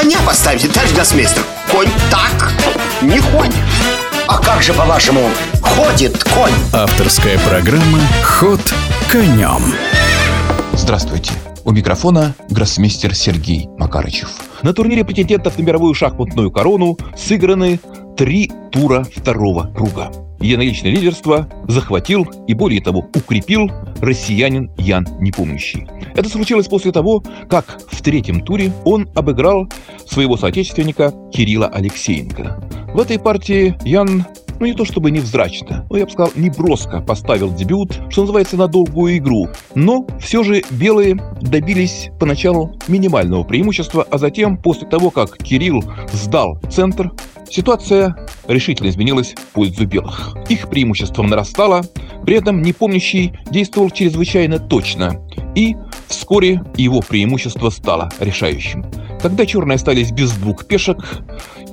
коня поставите, товарищ гроссмейстер Конь так не ходит А как же, по-вашему, ходит конь? Авторская программа «Ход конем» Здравствуйте. У микрофона гроссмейстер Сергей Макарычев. На турнире претендентов на мировую шахматную корону сыграны три тура второго круга. Единоличное лидерство захватил и, более того, укрепил россиянин Ян Непомнящий. Это случилось после того, как в третьем туре он обыграл своего соотечественника Кирилла Алексеенко. В этой партии Ян ну не то чтобы невзрачно, но я бы сказал, не броско поставил дебют, что называется, на долгую игру. Но все же белые добились поначалу минимального преимущества, а затем, после того, как Кирилл сдал центр, ситуация решительно изменилась в пользу белых. Их преимущество нарастало, при этом непомнящий действовал чрезвычайно точно, и вскоре его преимущество стало решающим. Когда черные остались без двух пешек,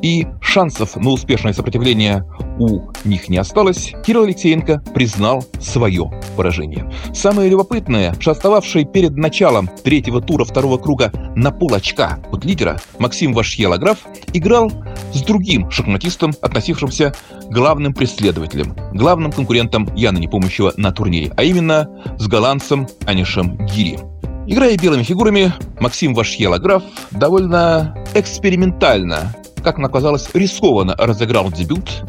и шансов на успешное сопротивление у них не осталось, Кирилл Алексеенко признал свое поражение. Самое любопытное, что остававший перед началом третьего тура второго круга на пол очка от лидера Максим Вашьелограф играл с другим шахматистом, относившимся главным преследователем, главным конкурентом Яна Непомощего на турнире, а именно с голландцем Анишем Гири. Играя белыми фигурами, Максим Вашьелограф довольно экспериментально как нам казалось, рискованно разыграл дебют,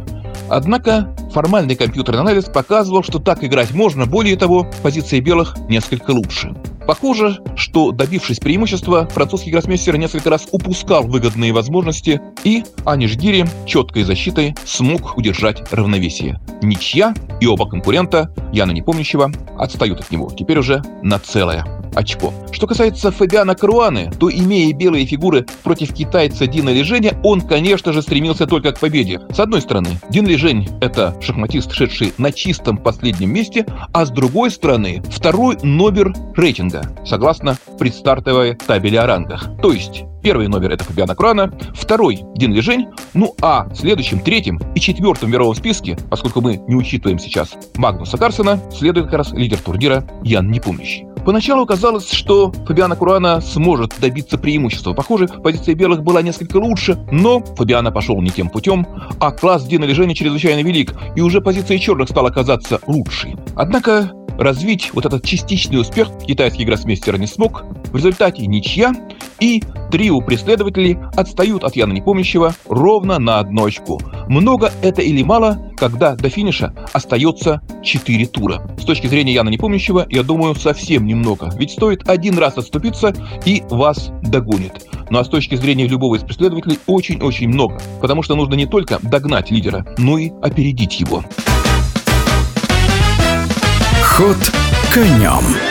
Однако формальный компьютерный анализ показывал, что так играть можно, более того, позиции белых несколько лучше. Похоже, что, добившись преимущества, французский гроссмейстер несколько раз упускал выгодные возможности, и Аниш Гири четкой защитой смог удержать равновесие. Ничья и оба конкурента, Яна Непомнящего, отстают от него, теперь уже на целое очко. Что касается Фабиана Каруаны, то, имея белые фигуры против китайца Дина Леженя, он, конечно же, стремился только к победе. С одной стороны, Дин Лежень – это шахматист, шедший на чистом последнем месте, а с другой стороны, второй номер рейтинга, согласно предстартовой табели о рангах. То есть, Первый номер это Фабиана Крана, второй Дин Лежень, ну а следующим, третьим и четвертым в мировом списке, поскольку мы не учитываем сейчас Магнуса Карсона, следует как раз лидер турнира Ян Непомнящий. Поначалу казалось, что Фабиана Курана сможет добиться преимущества. Похоже, позиция белых была несколько лучше, но Фабиана пошел не тем путем, а класс Дина Лежения чрезвычайно велик, и уже позиция черных стала казаться лучшей. Однако развить вот этот частичный успех китайский гроссмейстер не смог. В результате ничья, и трио преследователей отстают от Яна Непомнящего ровно на одну очку. Много это или мало, когда до финиша остается 4 тура. С точки зрения Яна Непомнящего, я думаю, совсем немного. Ведь стоит один раз отступиться, и вас догонит. Ну а с точки зрения любого из преследователей очень-очень много. Потому что нужно не только догнать лидера, но и опередить его. Ход конем.